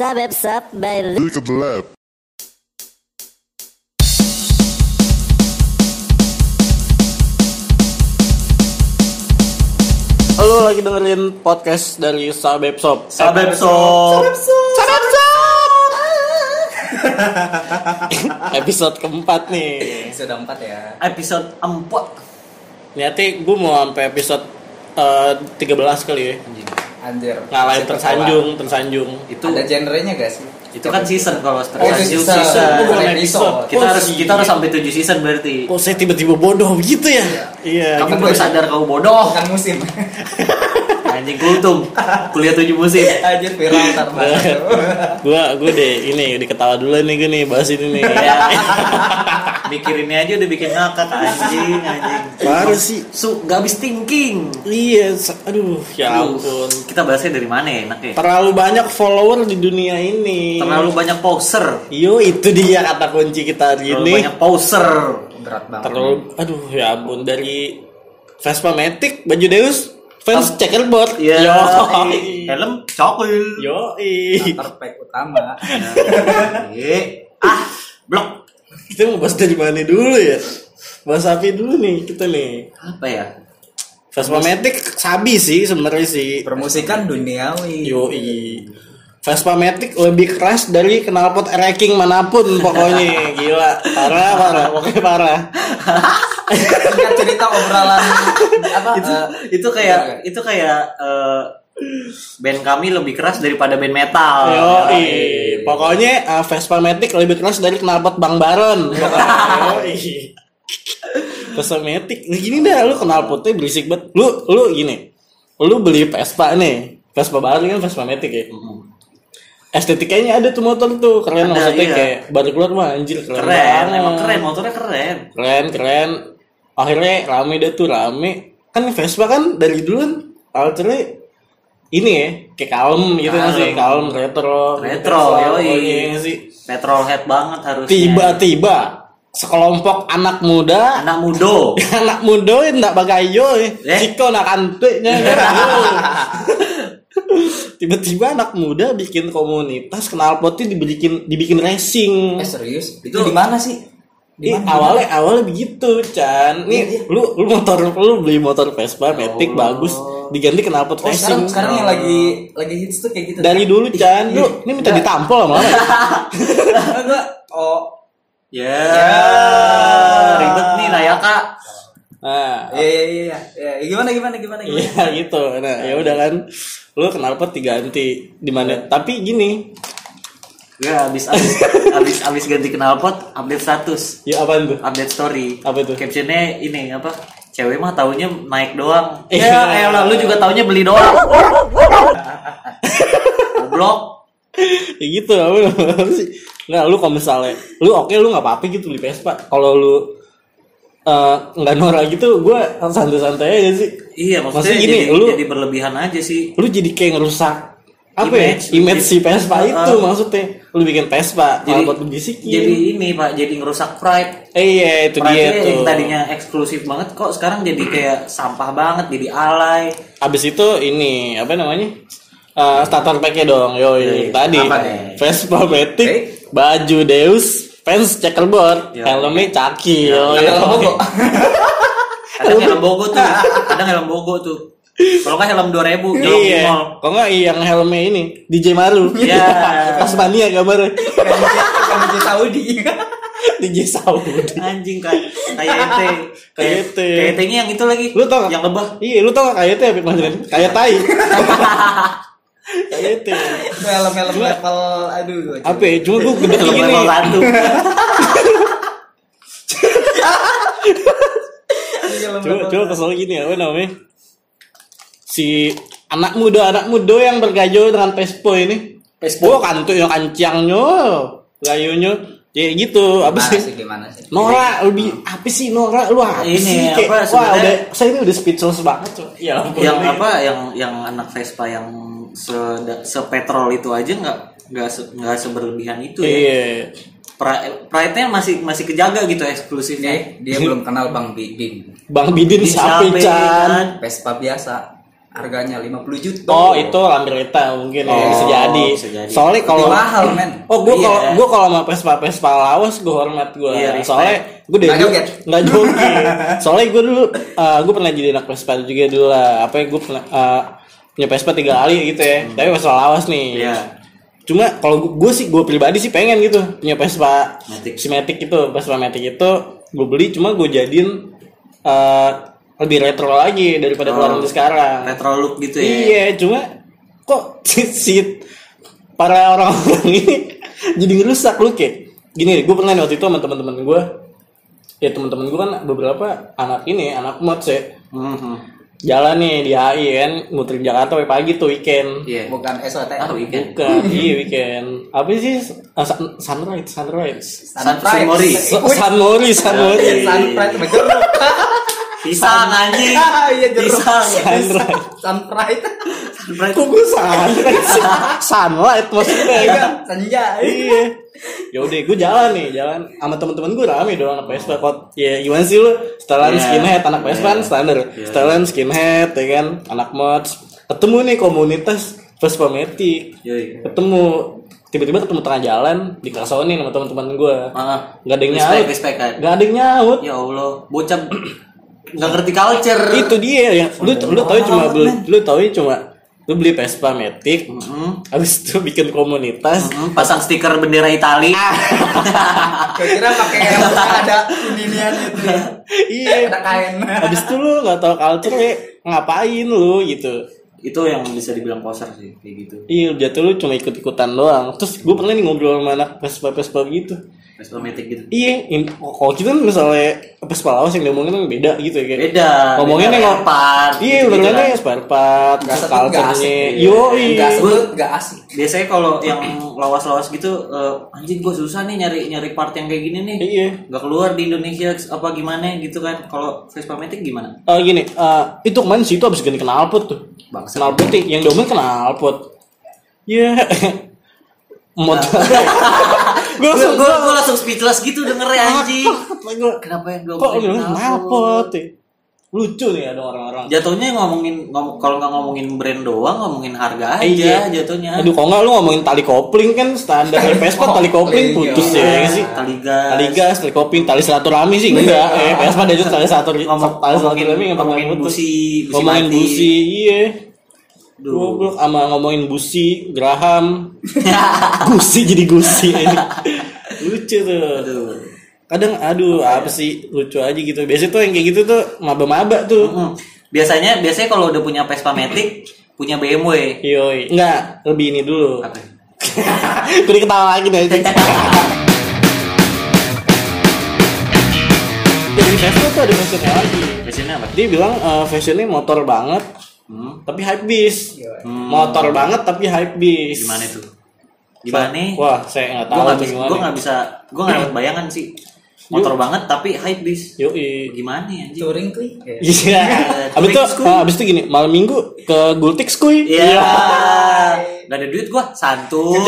Sabep sap by the lab. Lo lagi dengerin podcast dari Sabep Sop. Sabep Sop. Sabep Sop. Episode keempat nih. Sudah empat ya. Episode 4. Niatnya gue mau sampai episode eh, 13 kali ya. Anjir. Ngalahin tersanjung, tersanjung. Itu. Ada genrenya gak sih? itu kan season kalau Oh, tersanjung season. season. Oh, bukan Episode. episode. Kita Oh, harus iya. kita harus sampai 7 season berarti. Kok saya tiba-tiba bodoh gitu ya? Iya. Kamu gitu. baru sadar kamu bodoh. Bukan musim. Anjing kultum. Kuliah 7 musim. Anjir viral ntar gua gue deh ini diketawa dulu nih gue nih bahas ini nih. Ya. Mikir ini aja udah bikin ngakak anjing anjing. Parah sih. Su gak habis thinking. Iya, aduh, ya Aduh, ampun. Kita bahasnya dari mana ya enaknya? Terlalu banyak follower di dunia ini. Terlalu banyak poser. Yo, itu dia kata kunci kita hari Terlalu ini. banyak poser. Berat banget. Terlalu, aduh, ya ampun dari Vespa Matic, baju Deus, fans checkerboard. Ya. Yo, Helm cokil. yo, Terpack utama. Eh, ah, blok. Kita mau bahas dari mana dulu ya? Bahas api dulu nih kita nih. Apa ya? Vespa Matic sabi sih sebenarnya sih. Permusikan duniawi. Yo, Vespa Matic lebih keras dari knalpot ranking mana pun pokoknya gila parah parah pokoknya parah Ingat cerita obrolan apa? itu eh, itu kayak itu kayak eh, band kami lebih keras daripada band metal. Yo, pokoknya uh, Vespa Matic lebih keras dari knalpot Bang Baron. Vespa Matic, nah, gini dah lu knalpotnya berisik banget. Lu lu gini, lu beli Vespa nih, Vespa baru kan Vespa Matic ya. Estetikanya ada tuh motor tuh keren Ada, maksudnya iya. kayak baru keluar mah anjir keren, Keren, banget. emang keren motornya keren. keren keren akhirnya rame deh tuh rame kan Vespa kan dari dulu kan alternya ini ya kayak kalem gitu kan sih Kalem. retro Retro, pokoknya sih Petrolhead banget harusnya. tiba-tiba sekelompok anak muda anak mudo. anak muda yang nggak bagayo Eh? Siko nak kantuknya tiba-tiba anak muda bikin komunitas knalpotnya dibikin dibikin racing Eh serius? Itu di mana sih? Di mana? awalnya awalnya begitu Chan. Iya, nih lu lu motor lu beli motor Vespa Matic bagus. Diganti knalpot Oh, sekarang, racing sekarang yang lagi lagi hits tuh kayak gitu. dari dulu Chan. lu ini minta ditampol sama mana Enggak. Oh, Ya, Ya. ribet nih Nayaka. nah. Iya iya iya. iya. Ya, gimana gimana gimana gimana? iya gitu. Nah ya udah kan. Lu knalpot diganti di mana? Tapi gini Ya, abis abis abis abis ganti knalpot, update status, ya apaan tuh update story. Apa itu? Captionnya ini apa? Cewek mah taunya naik doang. Iya. Ya, elah, lu juga taunya beli doang. Goblok. ya gitu apa apa sih nggak lu kalau misalnya lu oke lu nggak apa-apa gitu beli Vespa kalau lu eh, nggak norak gitu gue santai-santai aja sih Iya, maksudnya, Maksudnya gini, jadi, lu- jadi berlebihan aja sih. lu jadi kayak ngerusak apa Image. ya image si Vespa Uh, itu uh. maksudnya lu bikin Vespa Jadi buat bisikin jadi ini Pak, jadi ngerusak pride. eh iya itu Pride dia yang tuh tadinya eksklusif banget kok sekarang jadi kayak sampah banget, jadi alay. abis itu ini apa namanya Eh, starter packnya dong yo Iya, tadi apa nih? Vespa Matic Eh? baju Deus fans checkerboard Yo. helmnya caki yo Ada helm Bogo. Kadang helm bogo tuh, kadang helm bogo tuh. Kalau nggak helm 2000 nyolong di Iya, kok nggak yang helmnya ini DJ Maru. Iya. Pas mania gambarnya di Saudi. DJ Saudi. Anjing kayak kayak ente, Kayak ente. Kayak ente yang itu lagi. Lu tau yang lebah. Iya, lu tau gak kayak itu ya, Mas kan? Kayak tai. kayak itu. Itu helm-helm level aduh. Apa ya? Cuma gue gede gini. level satu. Coba, coba kesel gini ya, apa namanya? Si anak muda, anak muda yang bergajo dengan Vespa ini. Vespa. Gua kantuk yang kancangnya, gayunya. Ya gitu, apa Gimana sih? sih gimana sih? Nora lebih apa sih Nora lu apa Ini, sih apa, kayak wah sebenarnya- udah saya ini udah speechless banget tuh ya ampun. yang apa yang yang anak Vespa yang se sepetrol itu aja nggak nggak se, nggak seberlebihan itu ya. iya Pri- Pride-nya masih masih kejaga gitu eksklusifnya. Dia belum kenal Bang Bidin. Bang Bidin Di siapa Chan kan? Vespa biasa. Harganya 50 juta. Oh itu Lambretta mungkin ya Oh, bisa jadi. bisa jadi. Soalnya kalau mahal, men. Oh gue Iya. kalau gue kalau sama Vespa Vespa lawas gue hormat gue. Iya, respect. Soalnya dari Nggak dulu- joget? nggak joget. Soalnya gue dulu eh, gue pernah jadi anak Vespa juga dulu lah. Apa ya gue pernah eh, punya Vespa tiga kali gitu ya. Tapi Vespa lawas nih. Hmm. Iya. Cuma kalau gue sih gue pribadi sih pengen gitu punya Vespa Matic. si Matic itu Vespa Matic itu gue beli cuma gue jadiin eh, lebih retro lagi daripada Oh. keluaran di sekarang. Retro look gitu ya. Iya, cuma kok si para orang-orang ini jadi ngerusak lu kayak gini gue pernah nih waktu itu sama teman-teman gue ya teman-teman gue kan beberapa anak ini anak mods ya Mhm. jalan nih di HI kan muterin Jakarta sampai pagi tuh weekend Iya. Bukan SOTM. Ah, weekend. bukan iya weekend apa sih Ah, sun- sunrise sunrise Sun- Sunmori. Su- sunmori sunmori Sunpride sama jeruk. Pisang anjing. Ah, iya jeruk. Pisang. sunrise Sunpride. Sunrise. kok gue sunrise sunlight maksudnya Iya, kan senja. iya ya udah gue jalan nih jalan sama teman-teman gue rame dong anak Vespa kok ya gimana sih lu setelan Iya. skinhead anak Vespa kan Iya. standar Iya. setelan skinhead ya kan anak mods ketemu nih komunitas Vespa Matic Yoi. ketemu tiba-tiba ketemu tengah jalan dikasonin sama teman-teman gue Ah, nggak ada yang respect, nyaut respect kan. nggak ada yang nyaut Ya Allah, bocah nggak ngerti culture. itu dia yang lu lu tahu cuma beli lu tahu cuma lu beli Vespa Matic Mhm. habis itu bikin komunitas Mhm, Pasang stiker bendera Itali. Kira-kira pakai yang ada inian itu ya. iya Ada kain. Habis itu lu gak tau culture ya, ngapain lu gitu. itu yang bisa dibilang poser sih kayak gitu. Iya, jatuh lu cuma ikut-ikutan doang. Terus gue pernah nih ngobrol sama anak Vespa-Vespa gitu. Vespa Matic gitu. Iya, in- kalau kita kan misalnya Vespa lawas yang diomongin kan beda gitu ya. Kayak. Beda. Ngomongin yang ngomong part, Iya, kan. ya spare part, Enggak terus sebut enggak asik. culture-nya. Iya. Yo, iya. sebut enggak asik. Biasanya kalau yang lawas-lawas gitu, eh, anjing gue susah nih nyari nyari part yang kayak gini nih. Iya. Nggak keluar di Indonesia apa gimana gitu kan? Kalau Vespa Matic gimana? Eh, gini, eh, itu kemarin sih itu abis ganti knalpot tuh. Bangsa. Knalpot nih, yang domain knalpot. Iya. Mod. gue Gue langsung gue langsung speechless gitu dengernya anjing. Gua- Kenapa yang gue Kok lu ya? Lucu nih ada orang-orang. Jatuhnya ngomongin ngom- kalau nggak ngomongin brand doang, ngomongin harga aja Iya. jatuhnya. Aduh, kok nggak lu ngomongin tali kopling kan standar Vespa tali kopling putus ya, ya sih. Tali gas. Tali gas, tali kopling, tali silaturahmi sih enggak. Eh, Vespa ada juga tali silaturahmi, Ngomong- tali ngomongin- silaturahmi ngomongin putus. busi, busi ngomongin mati. busi, iya. Goblok sama ngomongin busi, Graham. gusi jadi gusi. Lucu tuh. Aduh. Kadang aduh apa sih lucu aja gitu. Biasanya tuh yang kayak gitu tuh maba-maba tuh. Mm. Biasanya biasanya kalau udah punya Vespa Matic, punya BMW. Yoi, enggak, lebih ini dulu. Apa? Gue ketawa lagi nih. Jadi Vespa tuh ada fashionnya lagi. Biasanya apa? Dia bilang eh, fashionnya motor banget, Hmm. tapi hype beast. Hmm. Motor banget tapi hype beast. Gimana itu? Gimana nih? Wah, saya nggak Gue tahu gue nggak bisa, gue nggak dapat bayangan sih. Motor banget tapi hype bis. Yoi. Gimana ya anjing? Touring kuy. Iya. Abis itu, Kuy. abis itu gini, malam minggu ke Gultix kuy. Iya. Gak ada duit gua, santuy.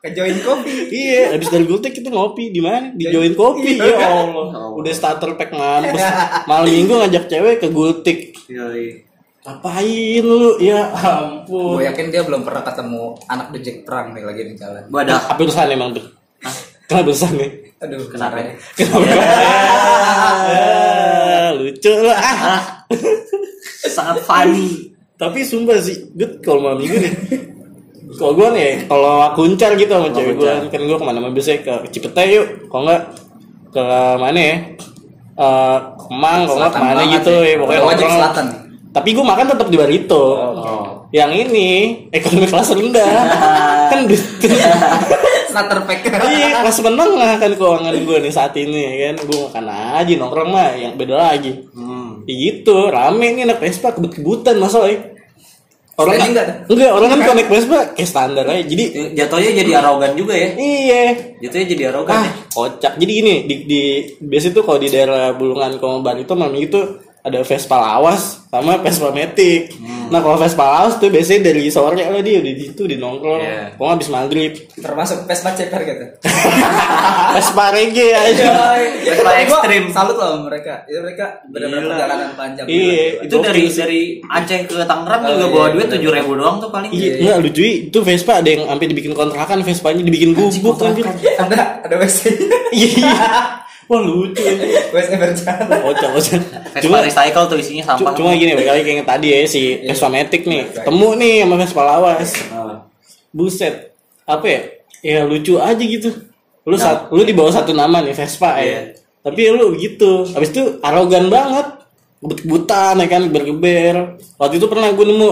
Ke join kopi. Iya, habis dari Gultik kita ngopi di mana? Di Join Kopi. Ya Allah. Udah starter pack mampus. Malam minggu ngajak cewek ke Gultik. Yoi. Ngapain lu? Ya ampun. Gue yakin dia belum pernah ketemu anak dejek perang nih lagi di jalan. Gua ada Apa urusan emang tuh? Kenapa urusan nih? Aduh, Kenapa? kenapa? Kenapa? Ah, lucu lah. Ah. sangat funny. Tapi sumpah sih, gue kalau malam minggu nih. Kalau gue nih, kalau aku kuncar gitu sama cewek gue, kan gue ke mana-mana biasanya ke Cipete yuk, kalau enggak ke mana ya? Eh, Kemang, kalau enggak Selatan ke mana gitu ya, pokoknya nongkrong. selatan. Tapi gue makan tetap di Barito. Oh. Yang ini ekonomi kelas rendah, kan di Starter pack. Iya, kelas menengah kan keuangan gue nih saat ini kan. Gue makan aja nongkrong mah yang beda lagi. Hmm. Ya gitu, rame nih anak Vespa kebut-kebutan masalahnya. Orang Selain enggak? enggak, orang kan naik Vespa kayak standar aja. Jadi Jatuhnya jadi arogan juga ya. iya. Jatuhnya jadi arogan Ah, ya. kocak. Jadi gini, di, di biasa tuh kalau di daerah Bulungan Komoban itu malam itu ada Vespa lawas sama Vespa Matic. Nah kalau Vespa Laos tuh biasanya dari sore lah dia di situ di nongkrong. Iya. Pokoknya habis maghrib. Termasuk Vespa ceper gitu. Vespa reggae aja. Vespa Gua ekstrim. Salut loh mereka. Itu mereka benar-benar perjalanan panjang. Iya. Itu dari dari Aceh ke Tangerang Oh, juga iya, bawa duit tujuh ribu doang tuh paling. Iya, enggak lucu itu Vespa ada yang sampai dibikin kontrakan Vespanya dibikin gubuk anjir. Ada ada WC. Iya. Wah lucu anjir. WC berjalan. Kocak, kocak. Vespa Cuma, recycle tuh isinya sampah. cuma gini, balik lagi kayak yang tadi ya si Vespa Matic nih, ketemu nih sama Vespa lawas. Ah. Buset. Apa ya? Ya lucu aja gitu. Lu sat, lu di bawah satu nama nih Vespa ya. Iya. Tapi lu gitu. Habis itu arogan banget. Gebut-gebutan ya kan, bergeber. Waktu itu pernah gue nemu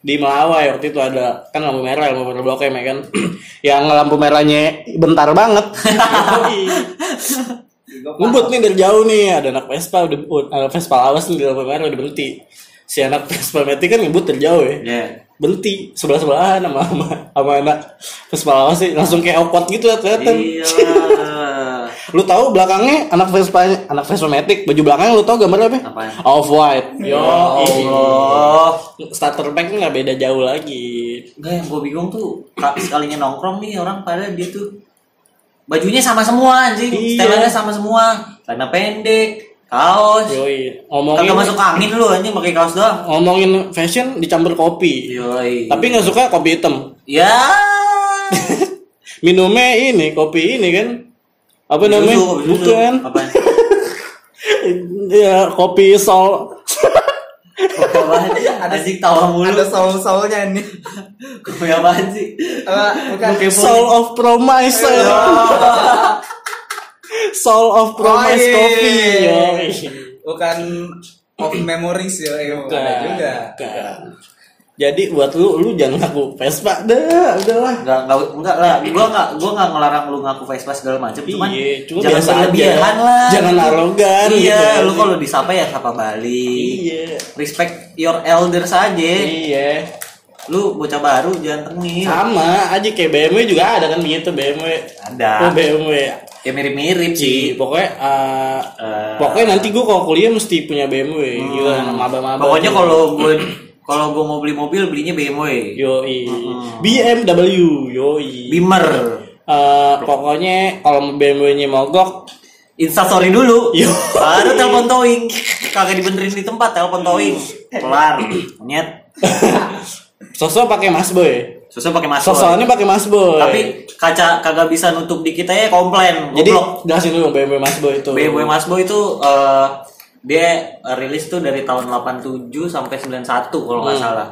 di Melawai waktu itu ada kan lampu merah lampu merah blok M ya kan yang lampu merahnya bentar banget ngebut nih dari jauh nih ada anak Vespa udah ada Vespa lawas nih di lampu merah udah berhenti si anak Vespa Meti kan ngebut dari jauh ya. Iya. berhenti sebelah sebelahan sama sama, sama anak Vespa lawas sih. Langsung kayak opot gitu lah kelihatan. Iya. lu tahu belakangnya anak Vespa anak Vespa Matic baju belakangnya lu tahu gambarnya apa? Apaan? off white. Yo. Ya Allah. starter pack nggak beda jauh lagi. Enggak yang gue bingung tuh ka- sekalinya nongkrong nih orang pada dia tuh bajunya sama semua anjing, Iya. setelannya sama semua, celana pendek, kaos, yoi ngomongin kagak masuk angin lu anjing pakai kaos doang. ngomongin fashion dicampur kopi Yoi. tapi nggak suka kopi hitam ya minumnya ini kopi ini kan apa namanya Susu, kopi susu. bukan Apaan? ya kopi sol Apaan? Anjing tawa mulu. Ada soul-soulnya ini. Kopi apaan sih? Apa bukan soul of promise soul of promise Oh, iya. kopi yoi. bukan of memories ya, eh, bukan ada juga. Bukan. Jadi buat lu, lu jangan ngaku Vespa dah, udahlah. Enggak, enggak, enggak lah. Gua enggak, gua enggak ngelarang lu ngaku Vespa segala macam. Cuman, Iya, cuma jangan biasa berlebihan aja. lah. Jangan arogan Iya, gitu. lu kalau disapa ya sapa balik. Iya. Respect your elder saja. Iya. Lu bocah baru jangan tengil. Sama aja kayak BMW juga ada kan begitu BMW. Ada. Oh BMW. Ya mirip-mirip sih. pokoknya uh, Eh, pokoknya nanti gua kalau kuliah mesti punya BMW. Gitu kan, maba-maba. Pokoknya kalau gue kalau gue mau beli mobil belinya BMW. yoi. BMW, yoi. Beamer. Eh, pokoknya kalau BMW-nya mogok, Instastory dulu. Yo. Baru telepon towing. Kagak dibenerin di tempat, telepon towing. Kelar. Nyet. sosok pakai Mas Boy. Susah pakai masuk. Sosoknya pakai Mas Boy. Tapi kaca kagak bisa nutup dikit aja komplain. Jadi Goblok. jelasin dulu BMW Mas Boy itu. BMW Masbo itu eh, dia rilis tuh dari tahun 87 sampai 91 kalau nggak Hmm. salah.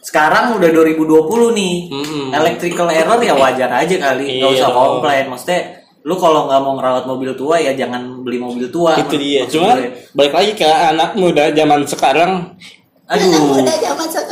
Sekarang udah 2020 nih. Mm-mm. Electrical error ya wajar aja kali, nggak Iya usah komplain. Maksudnya lu kalau nggak mau ngerawat mobil tua ya jangan beli mobil tua. Itu dia. Cuman gue. balik lagi ke anak muda zaman sekarang. Aduh,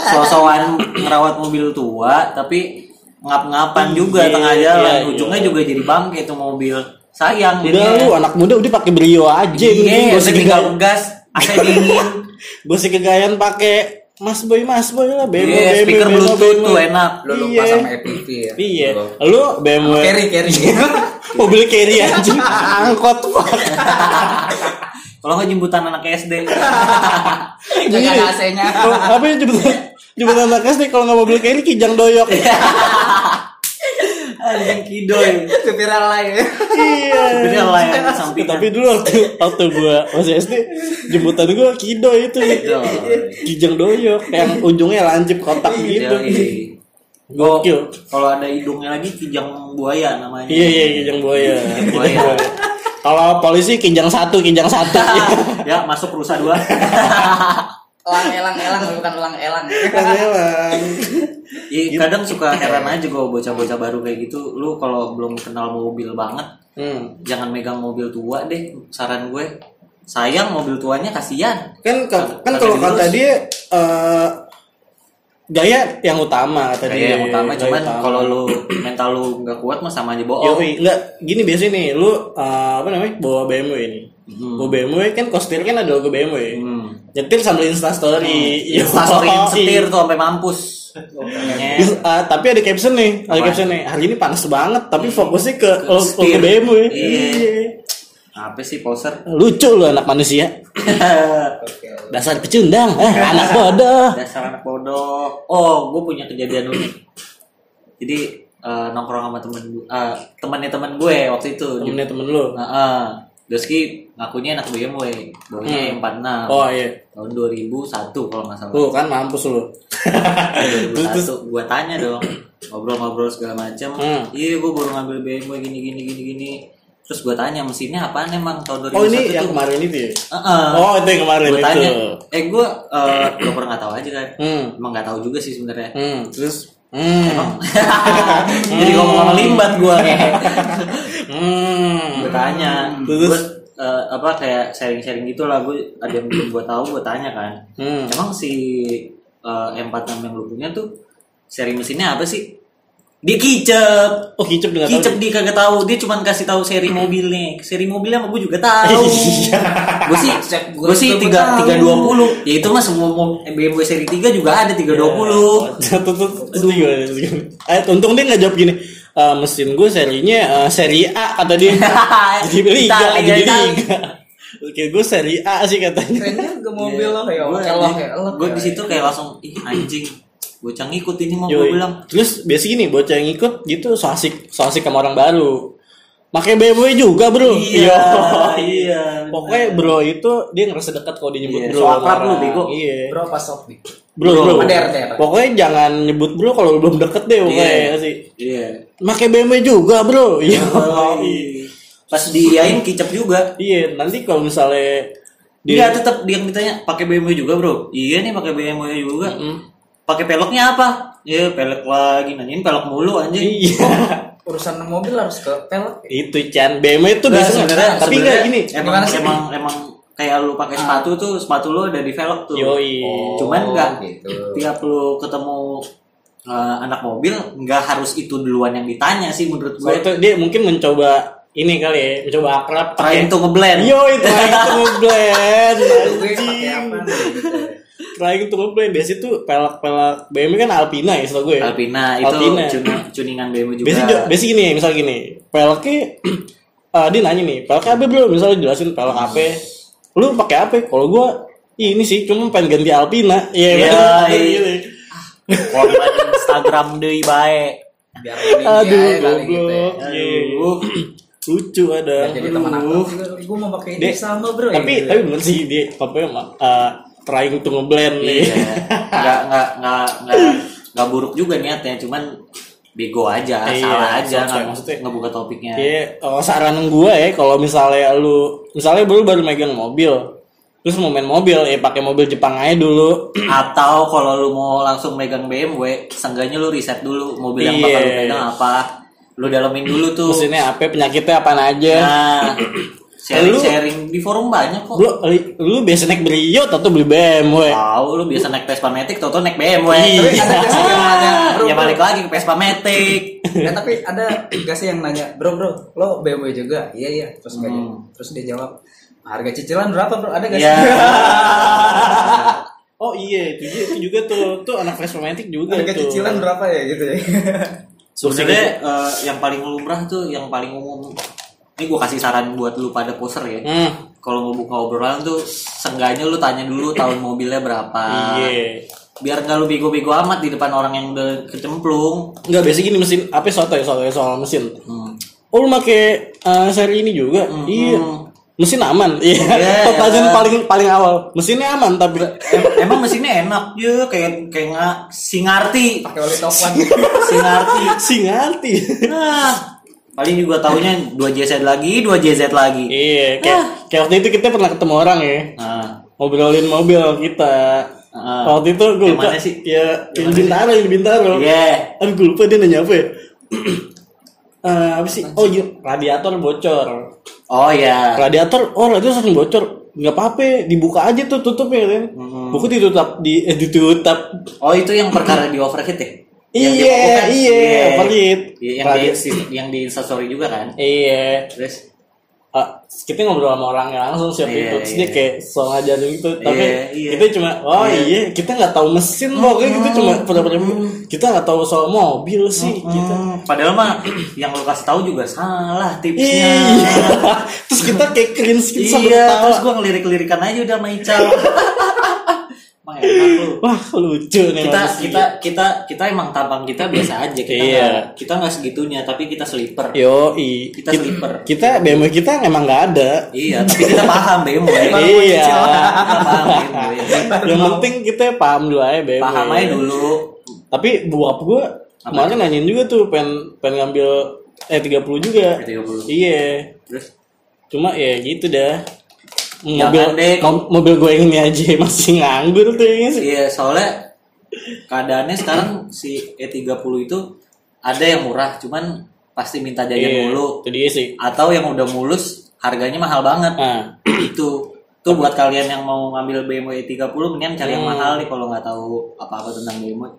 sosokan ngerawat mobil tua tapi ngap-ngapan juga Iya, tengah jalan. iya, Ujungnya iya. juga jadi bangke tuh mobil. Sayang Udah jadinya. lu anak muda udah pakai Brio aja Iya, gue sih tinggal gas, AC dingin. gue sih kegayan pakai Mas Boy Mas Boy lah BMW Iya, BMW speaker BMW, Bluetooth BMW. tuh enak. Lu lupa Iya. sama EPV ya. Iya, Lu. lu BMW Carry carry. mobil carry anjing angkot. Kalau nggak jemputan anak SD. Gak ada AC-nya. Apa ya jemputan jemputan anak SD kalau nggak mobil carry kijang doyok. Anjing kidoy. Supir alay. iya. Jadi lain samping. Tapi dulu waktu waktu gua masih SD jemputan gua kido itu kijang doyok yang ujungnya lancip kotak gitu. Gokil. Kalau ada hidungnya lagi kijang buaya namanya. Iya iya kijang buaya. Kijang buaya. Kalau polisi kijang satu kijang satu. ya masuk rusa dua. Elang elang elang bukan elang elang. Emang. Iya, kadang suka heran aja gue bocah-bocah baru kayak gitu. Lu kalau belum kenal mobil banget, Hmm. jangan megang mobil tua deh. Saran gue. Sayang mobil tuanya kasihan. Kan kan Kagak kalau kata dia eh, gaya yang utama Kayak dia. yang utama Gaya cuman kalau lu mental lu nggak kuat mah sama aja bohong. Yoi, enggak gini biasanya nih, lu eh, apa namanya bawa BMW ini, bawa BMW kan kostir kan ada logo BMW, Hmm. nyetir sambil insta story, Instastory setir tuh sampai mampus. Ah, tapi ada caption nih, ada caption nih. Hari ini panas banget, tapi fokusnya ke Ke logo setir. BMW. Iya. Apa sih poser? Lucu lu anak manusia. Dasar pecundang, eh, anak bodoh. Dasar anak bodoh. Oh, gue punya kejadian unik. Jadi eh, nongkrong sama temen gue, eh, temannya temen gue waktu itu. Temennya temen lu. Nah, ah. Doski ngakunya anak BMW, bawanya Hmm. 46 Oh iya. tahun 2001 kalau nggak salah. Tuh kan mampus lu. 2001 gua tanya dong ngobrol-ngobrol segala macam Hmm. iya gua baru ngambil BMW gini gini gini gini terus gua tanya mesinnya apaan emang tahun 2001 Oh ini yang tuh? kemarin itu ya? Heeh. Oh itu yang kemarin gua itu. tanya eh gua eh gua pernah nggak tahu aja kan Hmm. emang nggak tahu juga sih sebenarnya Hmm. Terus. Hmm. jadi ngomong-ngomong limbat gua kayak Hmm. gue tanya Terus? gue eh, apa kayak sharing-sharing gitu lah gue ada yang belum gue tahu gue tanya kan Hmm. emang si eh, M46 yang lu punya tuh seri mesinnya apa sih dia kicep. Oh kicep dengan kicep dia kagak tahu. Dia cuma kasih tahu seri mobilnya. Seri mobilnya mah gue juga tahu. Gue sih Cek gue sih tiga tiga dua puluh. Ya itu mah semua BMW seri 3 juga ada tiga dua puluh. Gimana. Eh, untung dia nggak jawab gini. "Eh, mesin gue serinya eh, seri A kata dia. jadi liga, jadi liga. Oke, gue seri A sih katanya. Kerennya ke mobil lo kayak gue elok ya gue ya. di situ kayak langsung ih anjing bocah ngikut ini mau gue bilang Terus biasa gini, bocah yang ikut gitu so asik, so asik sama orang baru. Pakai BMW juga, Bro. iya Yo. iya Pokoknya bro itu dia ngerasa dekat kalau dia nyebut Iya, bro. so akrab lu, bego. Iya. Bro pas sok nih. Bro, Bro, bro. der, der. Pokoknya jangan nyebut bro kalau lu belum deket deh pokoknya Iya. sih. iya Pakai BMW juga, Bro. Iya. pas diain kicep juga Iya, nanti kalau misalnya dia tetap dia yang ditanya pakai BMW juga bro iya nih pakai BMW juga Mm. Pakai peleknya apa iya pelek lagi nanyain pelek mulu anjing Iya. Urusan mobil harus ke pelek. itu Chan BMW itu biasanya sebenarnya tapi enggak gini. emang emang emang kayak lu pakai sepatu tuh sepatu lu ada di velg tuh Yoi. cuman enggak gitu. tiap lu ketemu eh, anak mobil nggak harus itu duluan yang ditanya sih menurut So, gue itu dia mungkin mencoba ini kali ya, mencoba akrab trying to ngeblend Yo, itu trying to ngeblend. Pakai apa gitu. Trying to ngeblend. Biasa itu pelak-pelak BMW kan Alpina ya, setahu gue. ya. Alpina itu Alpina. tuningan BMW juga Biasa, biasa gini, misal gini, peleknya eh, dia nanya nih, pelek apa bro? Misalnya jelasin pelek apa? Lu pakai apa? Kalau gua ini sih cuma pengen ganti Alpina. Iya, Iya, bener, iya. gitu. korban Instagram deh baik Biar ini Aduh, kali gitu ya. Iya. Aduh. Lucu ada. Biar jadi teman aku. Gue mau pakai ini sama bro. Tapi ya, tapi bener sih dia apa ya, uh, trying to ngeblend nih. Iya, nggak nggak nggak buruk juga niatnya, cuman bego aja, Iya, salah aja, maksudnya- nggak maksudnya- ngebuka topiknya. Iya, kalau saran gue ya, kalau misalnya lu, misalnya baru baru megang mobil, terus mau main mobil, ya pakai mobil Jepang aja dulu. Atau kalau lu mau langsung megang BMW, seenggaknya lu riset dulu mobil yang bakal lu Iya. pegang apa, lu dalemin dulu tuh. Mesinnya apa, penyakitnya apaan aja. Nah, sharing Lu- sharing di forum banyak kok. Lu, lu biasa naik Brio atau beli BMW? Tahu lu biasa naik Vespa Matic, tau naik BMW. Iya. Bro, ya bro. balik lagi ke Vespa Matic. Ya, tapi ada gak sih yang nanya, bro bro, lo BMW juga? Iya iya. Terus kayak Hmm. terus dia jawab, harga cicilan berapa bro? Ada gak Ya. sih? Oh iya, itu, juga- itu juga tuh, tuh anak Vespa Matic juga harga tuh. cicilan berapa ya gitu ya? Sebenarnya eh, yang paling lumrah tuh yang paling umum. Ini gue kasih saran buat lu pada poser ya. Hmm, Kalau mau buka obrolan tuh seenggaknya lu tanya dulu tahun mobilnya berapa. iya. Biar nggak lu bego-bego amat di depan orang yang udah kecemplung. Enggak biasa gini mesin, apa soto ya soto ya soal mesin. Hmm. Oh lu pakai uh, seri ini juga? Iya. Mesin aman. Iya. Pertanyaan iya. paling paling awal. Mesinnya aman tapi Em- emang mesinnya enak ya kayak kayak nggak singarti Pakai oli topan. singarti sih ngerti. nah paling juga taunya 2 JZ lagi 2 JZ lagi iya, kayak kayak waktu itu kita pernah ketemu orang ya. nah Ngobrolin mobil kita. Ah. waktu itu gue lupa mana sih? Ya, yang Bintaro, yang Bintaro. iya Aduh, gue lupa dia nanya apa ya. Eh, apa sih? Oh iya, radiator bocor. oh ya Radiator, oh radiator sering bocor. Nggak apa-apa, dibuka aja tuh tutupnya kan. Buku ditutup di eh, ditutup. oh itu yang perkara di overheat ya Iya, dibuka? iya, overheat. Iya, yang di Radi- yang di instastory juga kan? Iya. terus? Ah, kita ngobrol sama orangnya langsung siap Iya, itu terus dia iya. kayak so ngajarin gitu. Tapi Iya, iya. kita cuma oh iya, kita nggak tahu mesin pokoknya kita cuma pada pada kita nggak tahu soal mobil sih kita Hmm, padahal mah yang lu kasih tahu juga salah tipsnya. Iya. Terus kita kayak cringe gitu iya terus gua ngelirik-lirikan aja udah sama Ical emang enak lu. Wah lucu nih kita manusia. kita kita kita emang tampang kita biasa aja. Kita Iya. nggak kita nggak segitunya tapi kita sleeper. Yo i Kita sleeper. kita BMW kita emang nggak ada. Iya tapi kita paham BMW iya. Kita paham BMW yang penting kita paham dulu aja BMW paham aja dulu. Tapi buap gue kemarin nanyain juga tuh pengen pengen ngambil eh 30 juga. E30. iya. Terus? Cuma ya gitu dah Jangan mobil deh, mobil gue ini aja masih nganggur tuh ya sih iya soalnya keadaannya sekarang si E30 itu ada yang murah cuman pasti minta jajan Iya, mulu. itu dia sih. Atau yang udah mulus harganya mahal banget. Nah itu. Tuh buat kalian yang mau ngambil BMW E30 mendingan cari yang Hmm. mahal nih kalau nggak tahu apa-apa tentang BMW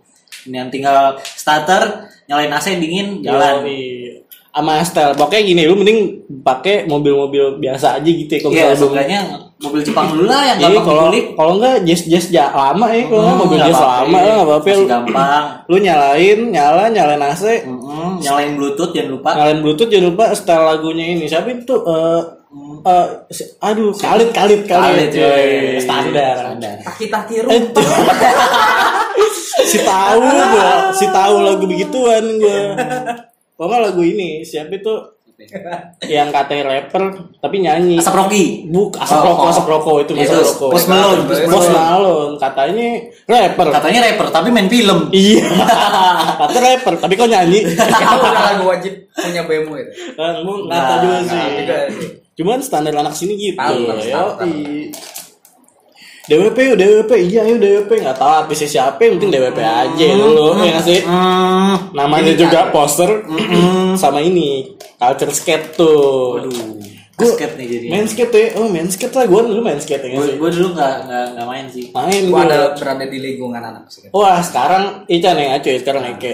ini yang tinggal starter nyalain AC dingin jalan. Yoi. Sama style pokoknya gini lu mending pakai mobil-mobil biasa aja gitu ya kalau belum- seenggaknya mobil Jepang dulu lah yang Iya, gampang kalau kalau enggak jazz jazz ja, lama ya kalau Hmm, mobil jazz lama lah nggak apa-apa. Lu, gampang. lu nyalain nyala nyalain AC Mm-mm, nyalain bluetooth jangan lupa. Nyalain bluetooth jangan lupa setel lagunya ini. Siapa itu? Eh eh, si- aduh kalit kalit kalit, Kalit, coy. standar Standar. Taki-taki Eh, rumput. si tahu gua si tahu lagu begituan gua nggak lagu ini siapa itu yang katanya rapper tapi nyanyi asap Rocky Buk, asap Oh, rokok, oh. asap rokok itu Itu, asap rokok. Post Malone, Post Post Malone, katanya rapper. katanya rapper tapi main film Iya, kata rapper, tapi kok nyanyi? Itu udah lagu wajib punya BMW itu. Kan, gua nggak Nah, tahu juga nah, sih. Cuman standar anak sini gitu. Tahu, tahu. DWP yuk, DWP, iya yuk DWP, nggak tahu artisnya siapa, yang penting DWP aja dulu, ya nggak sih? Hmm, Namanya Ini juga kan. poster, sama ini, culture skate tuh. Waduh, Gua- basket nih jadi. Main skate ya, oh main skate lah, gue dulu main skate ya Gue sih? gue dulu nggak nggak nggak main sih. Main Gua gue. ada berada di lingkungan anak sih. Wah sekarang Ican yang ngaco ya sekarang Eke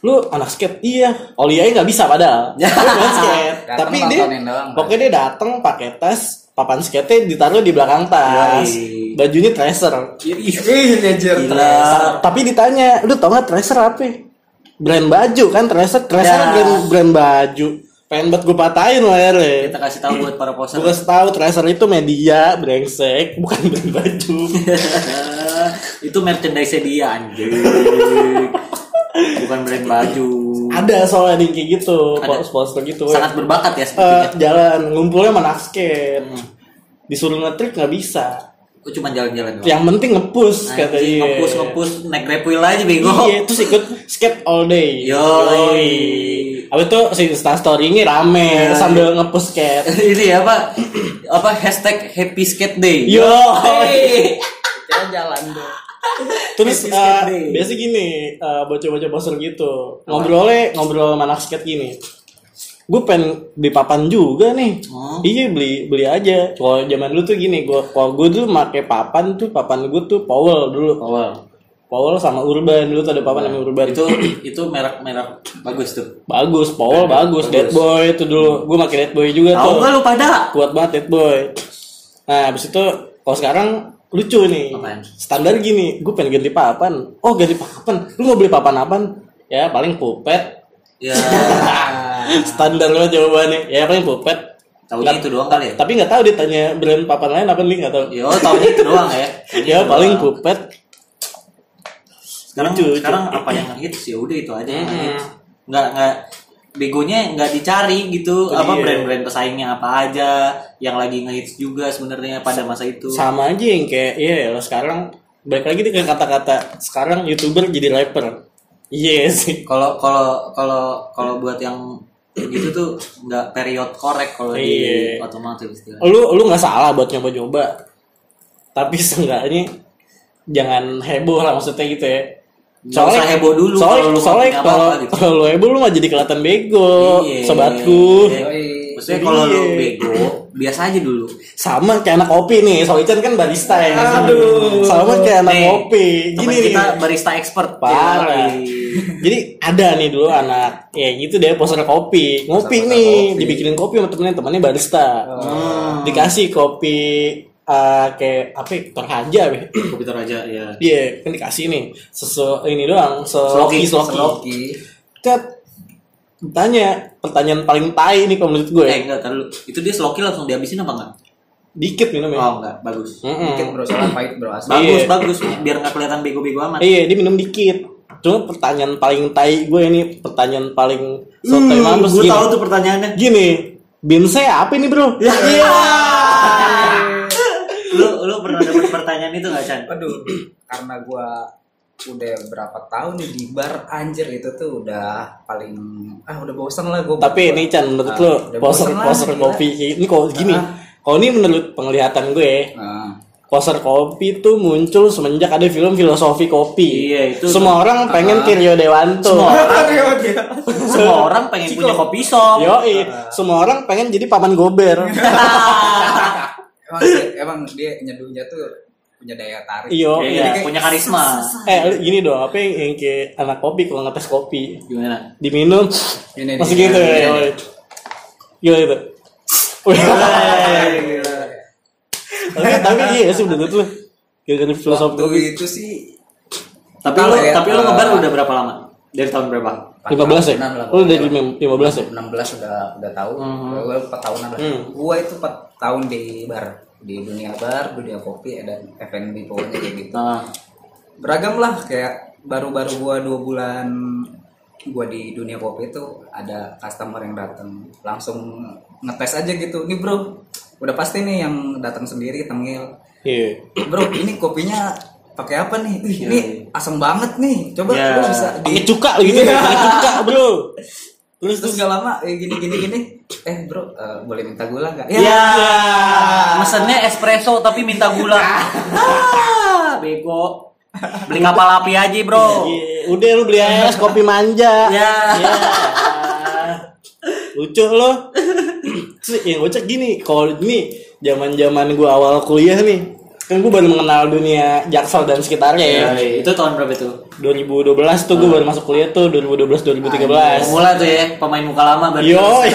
Lu anak skate? Iya Olia nggak bisa padahal Lu main skate Tapi dia doang, Pokoknya dia datang pakai tas Papan skate ditaruh di belakang tas Yoi. Bajunya tracer. Gila. Tapi ditanya Lu tau gak tracer apa? Brand baju kan Tracer Tracer Ya. brand, brand baju Pengen buat gue patahin layarnya Kita kasih tahu buat para poser. Gue kasih tahu Tracer itu media Brengsek Bukan brand baju itu merchandise dia anjing. Bukan brand baju. Ada soalnya yang kayak gitu Ada. Poster gitu Sangat berbakat ya sepertinya. jalan ngumpulnya sama anak skate Hmm. disuruh ngetrik nggak bisa Gue cuma jalan-jalan doang. yang penting ngepus kata Anjing, dia ngepus ngepus naik grab wheel aja bego. iya terus ikut skate all day Yoi. Abis itu si Insta story ini rame Yoi. sambil ngepus skate Ini ya apa? Apa hashtag Happy Skate Day? Yo. Hey. Kira jalan tuh. Terus day. biasa gini eh, bocah-bocah poster gitu. Ngobrolnya ngobrol sama anak skate gini. Gue pengen beli papan juga nih. Hmm. iya beli beli aja. Kalau zaman dulu tuh gini gue kalau gue tuh make papan tuh papan gue tuh Powell dulu. Powell. Powell sama Urban. Dulu tuh ada papan namanya Urban. Itu itu merek-merek bagus tuh. bagus Powell bagus, bagus. Dead Boy itu dulu. Gue pakai Dead Boy juga Tahu tuh. nggak lu pada? kuat banget Dead Boy. Nah habis itu kalau sekarang lucu nih Apaan? standar gini gue pengen ganti papan oh ganti papan lu mau beli papan apaan ya paling pupet Ya, standar lo jawabannya ya paling pupet tahunya itu doang kali ya. tapi nggak tahu ditanya brand papan lain apa nih nggak tahu Yo, tahunya itu doang ya. Ya paling doang. pupet sekarang Lucu, lucu. sekarang apa yang ngehits ya udah itu aja yang Hmm. nggak nggak begonya nggak dicari gitu. Itu apa dia. brand-brand pesaingnya apa aja yang lagi ngehits juga sebenarnya pada masa itu. Sama aja yang kayak iya ya lo sekarang balik lagi ke kata-kata sekarang youtuber jadi rapper. Iya sih. Kalau kalau kalau kalau buat yang gitu tuh nggak period korek kalau di Iya. otomotif istilahnya. Lu lu nggak salah buat nyoba-nyoba. Tapi seenggaknya jangan heboh lah maksudnya gitu ya Usah heboh dulu soalnya, kalau lu soalnya kalau gitu. kalau lu heboh lu mah jadi kelihatan bego Iya. sobatku Yoi. maksudnya kalau lu iya. bego biasa aja dulu sama kayak anak kopi nih Soican kan barista ya Aduh. sama kayak anak Nih, kopi gini kita barista expert Parah. Jadi ada nih dulu anak ya gitu deh poster kopi, ngopi Poster nih, kopi. dibikinin kopi sama temennya, temennya barista. Hmm. Dikasih kopi eh, kayak apa? ya, Toraja, be. Kopi Toraja ya. Iya, kan dikasih nih sesu ini doang, seloki Seloki, seloki. Loki. Tet, tanya pertanyaan paling tai nih kalau menurut gue. Eh enggak, tahu Itu dia sloki langsung dihabisin apa enggak? Dikit minum ya. Oh enggak, bagus. Mm-mm. Dikit bro, soalnya pahit bro asli. Bagus, Iya. bagus biar nggak kelihatan bego-bego amat. Iya, dia minum dikit. Cuma pertanyaan paling tai gue ini pertanyaan paling sotoy Hmm, mampus gue gini. tahu tuh pertanyaannya. Gini, bin saya apa ini bro? Ya, iya. Lu lu pernah dapat pertanyaan itu nggak Chan? Aduh, karena gua udah berapa tahun nih di bar anjir itu tuh udah paling ah udah bosan lah gua. Tapi ini Chan menurut Ah, lah, poster gila. kopi ini kok gini? Ah. Kalau ini menurut penglihatan gue, Ah. poster kopi tuh muncul semenjak ada film filosofi kopi. Iya, itu- Semua orang pengen Ah. Kirio Dewanto. Semua orang, semua orang pengen punya kopi shop. Yo, semua orang pengen jadi paman gober. emang sih, emang dia nyeduhnya tuh punya daya tarik. Iya, iya. kayak- punya karisma. Eh, lu gini dong, apa yang, yang kayak anak kopi kalau ngetes kopi Gimana? diminum Ini masih gitu ya. Iya, yoi. iya. Gila itu. Tapi tapi iya sih menurut lu. Gara-gara filosofi itu sih Tapi lu, ya, tapi lu eh, ngebar udah berapa lama? Dari tahun berapa? 15 ya? lah, Lu dari pokoknya. 15 ya? 16 udah udah tahu. Mhm. Gue 4 tahunan lah. Hmm. Gua itu 4 tahun di bar, di dunia bar, dunia kopi dan F&B pokoknya kayak gitu. Nah, Beragam lah kayak baru-baru gua 2 bulan gua di dunia kopi itu ada customer yang datang langsung ngetes aja gitu. Nih bro, udah pasti nih yang datang sendiri tengil. Iya. Bro, ini kopinya pakai apa nih? Ih, ini asam banget nih. Coba Iya. lu bisa di Pakai cuka gitu, Iya. pakai cuka, Bro. Terus Terus gak lama eh, gini gini gini. Eh bro, eh, boleh minta gula gak? ya. Mesennya espresso tapi minta gula. ah, bego. Beli kapal api aja, Bro. Iya, udah lu beli es kopi manja. Ya. Ya. Lucu lo. Yang kocak gini, kalau ini zaman-zaman gua awal kuliah nih, kan gua baru mengenal dunia Jaksel dan sekitarnya ya. Ya, itu tahun berapa itu? 2012 tuh gua baru masuk kuliah tuh 2012 2013. Mulai tuh ya, pemain muka lama berarti. Yo, nih.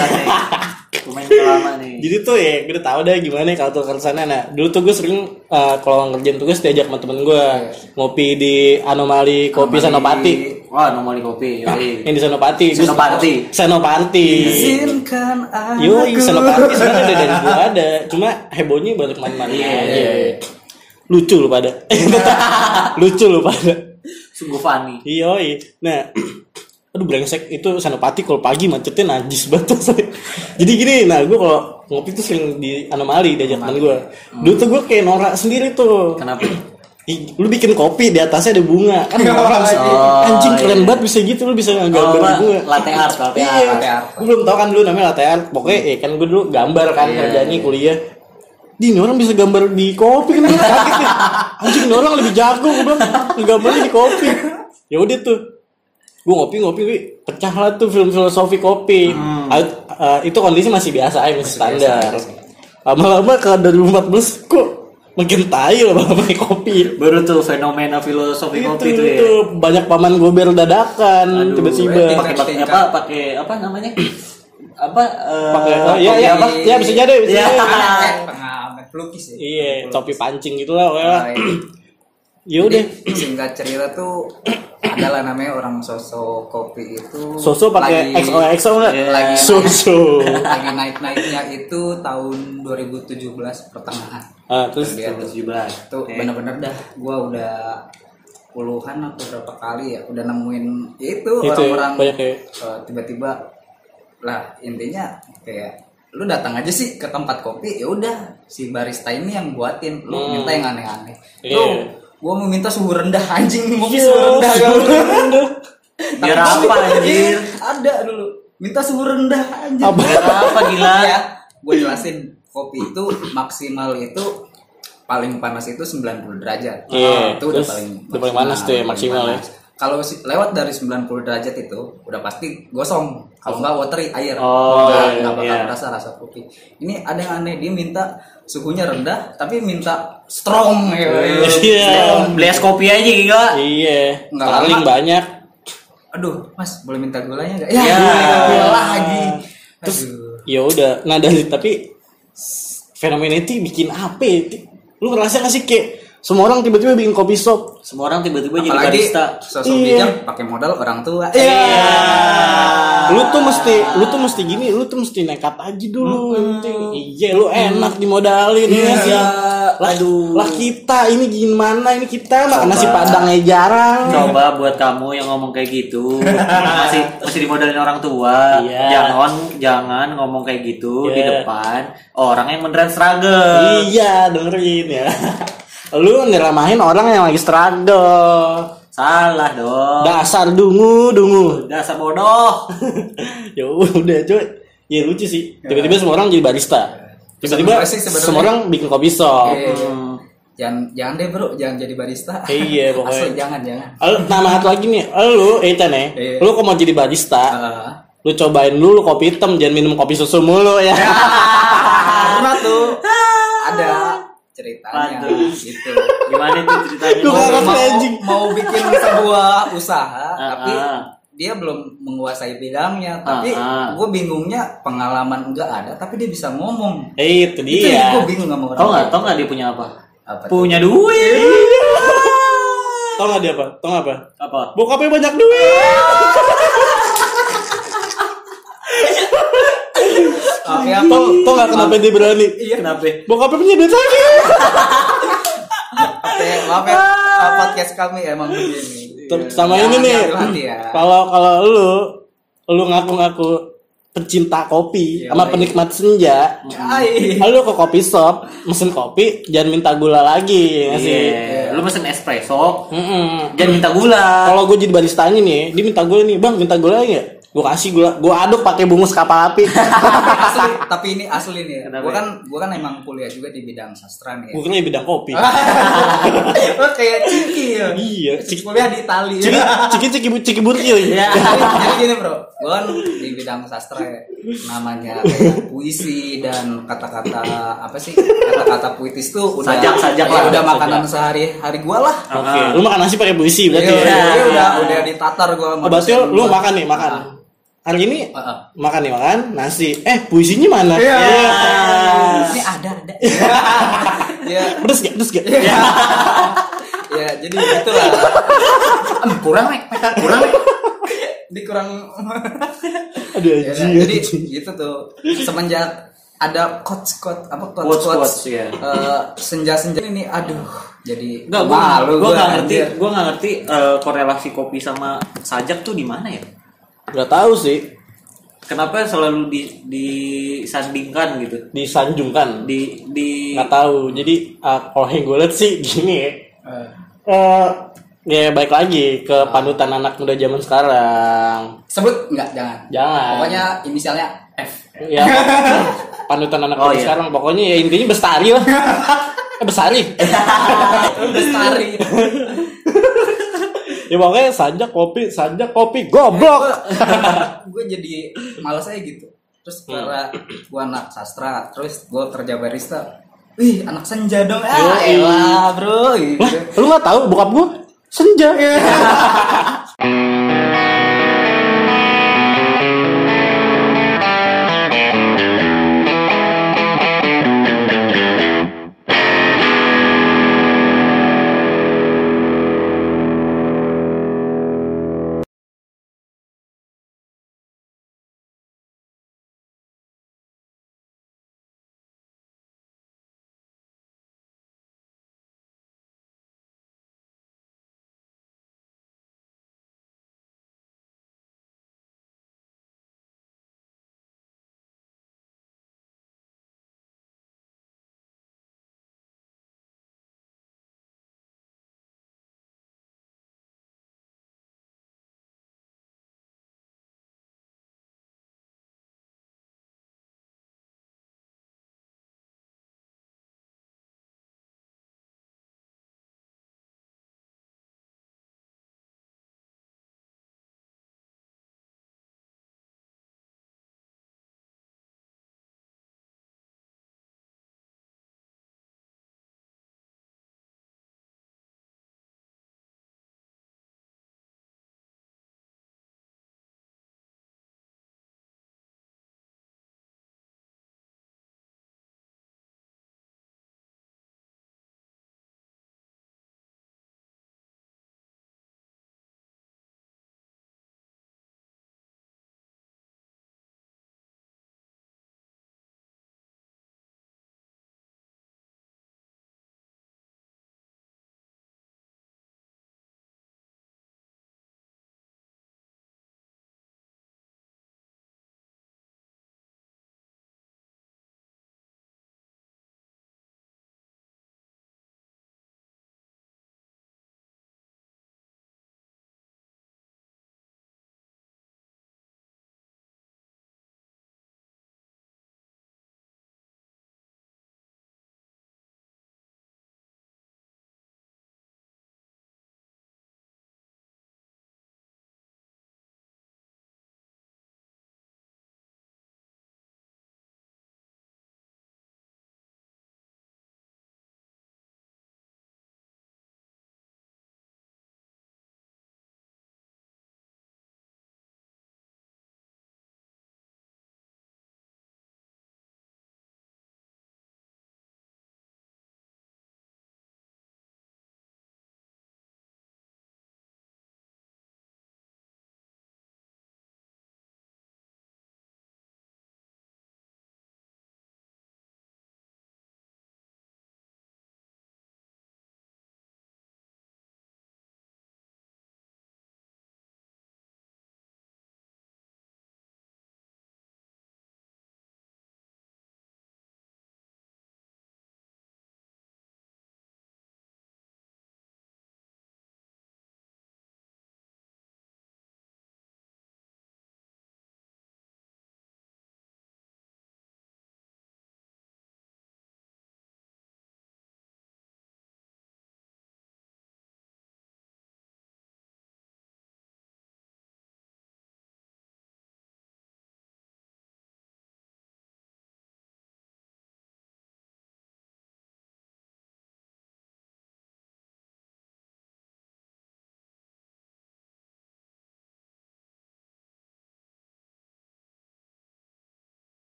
Pemain muka lama nih. Jadi tuh ya, gue udah tau deh gimana ya kalau ke sana. Nah, dulu tuh gue sering uh, kalau ngerjain tugas diajak sama temen gue ngopi di Anomali Kopi Senopati. Wah, nomor kopi. Yoi. Yang di Senopati. Senopati. Senopati. Izinkan aku. Yoi, Senopati sebenarnya udah dari gue ada. Cuma hebohnya baru Iya, aja. iya, iya. Lucu lu pada. Lucu lu pada. Sungguh funny. Yoi. Nah, aduh brengsek itu Senopati kalau pagi macetnya najis banget. Jadi gini, nah gue kalau ngopi tuh sering di anomali diajak teman gue. Dulu tuh gue kayak norak sendiri tuh. Kenapa? Ih, lu bikin kopi di atasnya ada bunga kan orang sih Oh, anjing keren iya. banget bisa gitu lu bisa Oh, gambar apa? bunga Latte art, latte art. iya latte art. gue belum tahu kan dulu namanya latte art pokoknya eh, kan gue dulu gambar kan Iya, kerjanya iya. kuliah di ini orang bisa gambar di kopi kan gue kaget ya. anjing ini orang lebih jago gue bilang. Gambarnya di kopi. Ya udah tuh. Gue ngopi ngopi gue pecah lah tuh film filosofi kopi. Hmm. Ah, ah, itu kondisi masih biasa aja masih standar. lama-lama ke 2014 kok makin tai lah pakai kopi. Baru tuh fenomena filosofi itu, kopi tuh ya. itu. Banyak paman gober dadakan tiba-tiba. pakai pakai apa? Pakai apa namanya? Apa? eh, Pakai oh, iya kopi iya apa? ya bisa jadi bisa Iya. jadi. Eh, pengamet pelukis ya. iya topi pancing gitu lah. Nah, iya. ya udah singkat cerita tuh adalah namanya orang sosok kopi itu soso pakai lagi- XO XO enggak Iya. lagi soso lagi naik naiknya itu tahun 2017 pertengahan ah, terus dia tuh 17. tuh Oke. bener-bener dah gua udah puluhan atau berapa kali ya udah nemuin itu, ya, orang-orang ya. eh, tiba-tiba lah intinya kayak lu datang aja sih ke tempat kopi ya udah si barista ini yang buatin lu Hmm. minta yang aneh-aneh Iya. lu gua mau minta suhu rendah anjing mau Iya, suhu rendah suhu gua. rendah. Biar apa anjir? ada dulu minta suhu rendah anjing Apa? Biar apa gila? ya gue jelasin kopi itu maksimal itu paling panas itu 90 derajat Iya, itu udah terus paling udah paling panas tuh ya, maksimal ya. Kalau lewat dari 90 derajat itu udah pasti gosong kalau nggak watery air Oh, nggak iya, nggak bakal iya. berasa rasa kopi ini ada yang aneh dia minta suhunya rendah tapi minta strong ya Iya. Beli es kopi aja gila. iya Nggak paling lama. banyak aduh mas boleh minta gulanya nggak Ya. ya, gula lagi Terus ya udah, nah dari tapi fenomena itu bikin apa ya? Ti? Lu ngerasa gak sih kayak semua orang tiba-tiba bikin kopi shop? Semua orang tiba-tiba jadi barista. sosok Iya. bijak pakai modal orang tua Iya. Lu tuh mesti, lu tuh mesti gini, lu tuh mesti nekat aja dulu. yang penting. Iya, lu enak dimodalin ya sih. Lah, Aduh. lah kita ini gimana? Ini kita makan nasi padangnya jarang. Coba buat kamu yang ngomong kayak gitu masih masih dimodalin orang tua. Iya. Jangan jangan ngomong kayak gitu di Iya. depan orang yang beneran struggle. Iya, dengerin ya. Lu nyeramahin orang yang lagi struggle. Salah dong. Dasar dungu, dungu. Dasar bodoh. ya udah cuy ya lucu sih tiba-tiba semua orang jadi barista tiba-tiba semua orang bikin kopi shop Eh, Hmm. jangan jangan deh bro jangan jadi barista Iya, pokoknya. Asli, jangan jangan Lu, nama satu lagi nih lu Ethan ya Iya. lu kok mau jadi barista Eh, lu cobain dulu kopi hitam jangan minum kopi susu mulu ya karena tuh ada ceritanya Waduh. Gitu Gimana itu ceritanya? Lu mau, mau, anjing. mau bikin sebuah usaha Ah, tapi ah. dia belum menguasai bidangnya tapi Ah, ah. gue bingungnya pengalaman nggak ada tapi dia bisa ngomong Eh, itu itu dia gue bingung sama orang Tau nggak? Tau nggak dia punya apa? Apa? Punya duit. tau gak dia apa tau gak apa Apa? bokapnya banyak duit Oke, aku tau, tau gak kenapa dia berani iya Kenapa? bokapnya punya duit lagi Oke, maaf ya uh, podcast kami emang begini sama Ya, ini nih hati ya. kalau kalau lu lu ngaku-ngaku pecinta kopi Iya, sama baik. penikmat senja Hai. Lalu ke kopi shop, mesen kopi, jangan minta gula lagi, ya sih. Iya. Lu mesen espresso, Mm-mm. jangan minta gula. Kalau gue jadi baristanya nih, dia minta gula nih, bang minta gula ya? Gue kasih gula, gue aduk pakai bungus kapal api. asli, tapi ini asli nih. Gue ya? kan gue kan emang kuliah juga di bidang sastra nih. gue kira bidang kopi. Oh kayak Ciki ya. iya, ciki Kuliah di Itali. ciki ciki ciki ciki burkil. Iya. jadi, jadi gini bro, gue kan di bidang sastra ya. namanya kayak puisi dan kata-kata apa sih kata-kata puitis tuh udah Sajak, sajak ya, lah, udah sajak. makanan sehari-hari gue lah. Oke, Ah. lu makan nasi pakai puisi berarti Iya, ya? udah, udah udah ditatar gue. Oh, berarti lu makan nih, makan. Hari ini makan nih makan nasi. Eh puisinya mana? Iya. Iya. Ini ada ada. ya, Pedes gak? Pedes gak? ya jadi gitulah. Kurang nih, kurang nih. Ini kurang Aduh Ya, anjing. jadi gitu tuh semenjak ada quotes quotes apa quotes Quotes, quotes, quotes, ya. senja senja ini aduh jadi Enggak, gua malu gua gua, nggak ngerti, gua nggak ngerti eh, korelasi kopi sama sajak tuh di mana ya? Gak tahu sih, Kenapa selalu di disandingkan gitu? disanjungkan. Di di nggak tahu. Jadi uh, kalau yang gue lihat sih gini ya. Eh, Eh, ya baik lagi ke panutan anak muda zaman sekarang. Sebut? Enggak jangan. Jangan. Pokoknya inisialnya F. Ya panutan anak Oh, muda iya. sekarang. Pokoknya ya intinya bestari lah. Eh bestari. Bestari ya pokoknya sajak kopi sajak kopi goblok gue jadi malas aja gitu terus Hmm. karena gue anak sastra terus gue kerja barista wih anak senja dong ah Yoi. elah bro gitu. lah lu nggak tahu bokap gue senja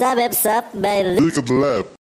Sub, sub, by Look at the left.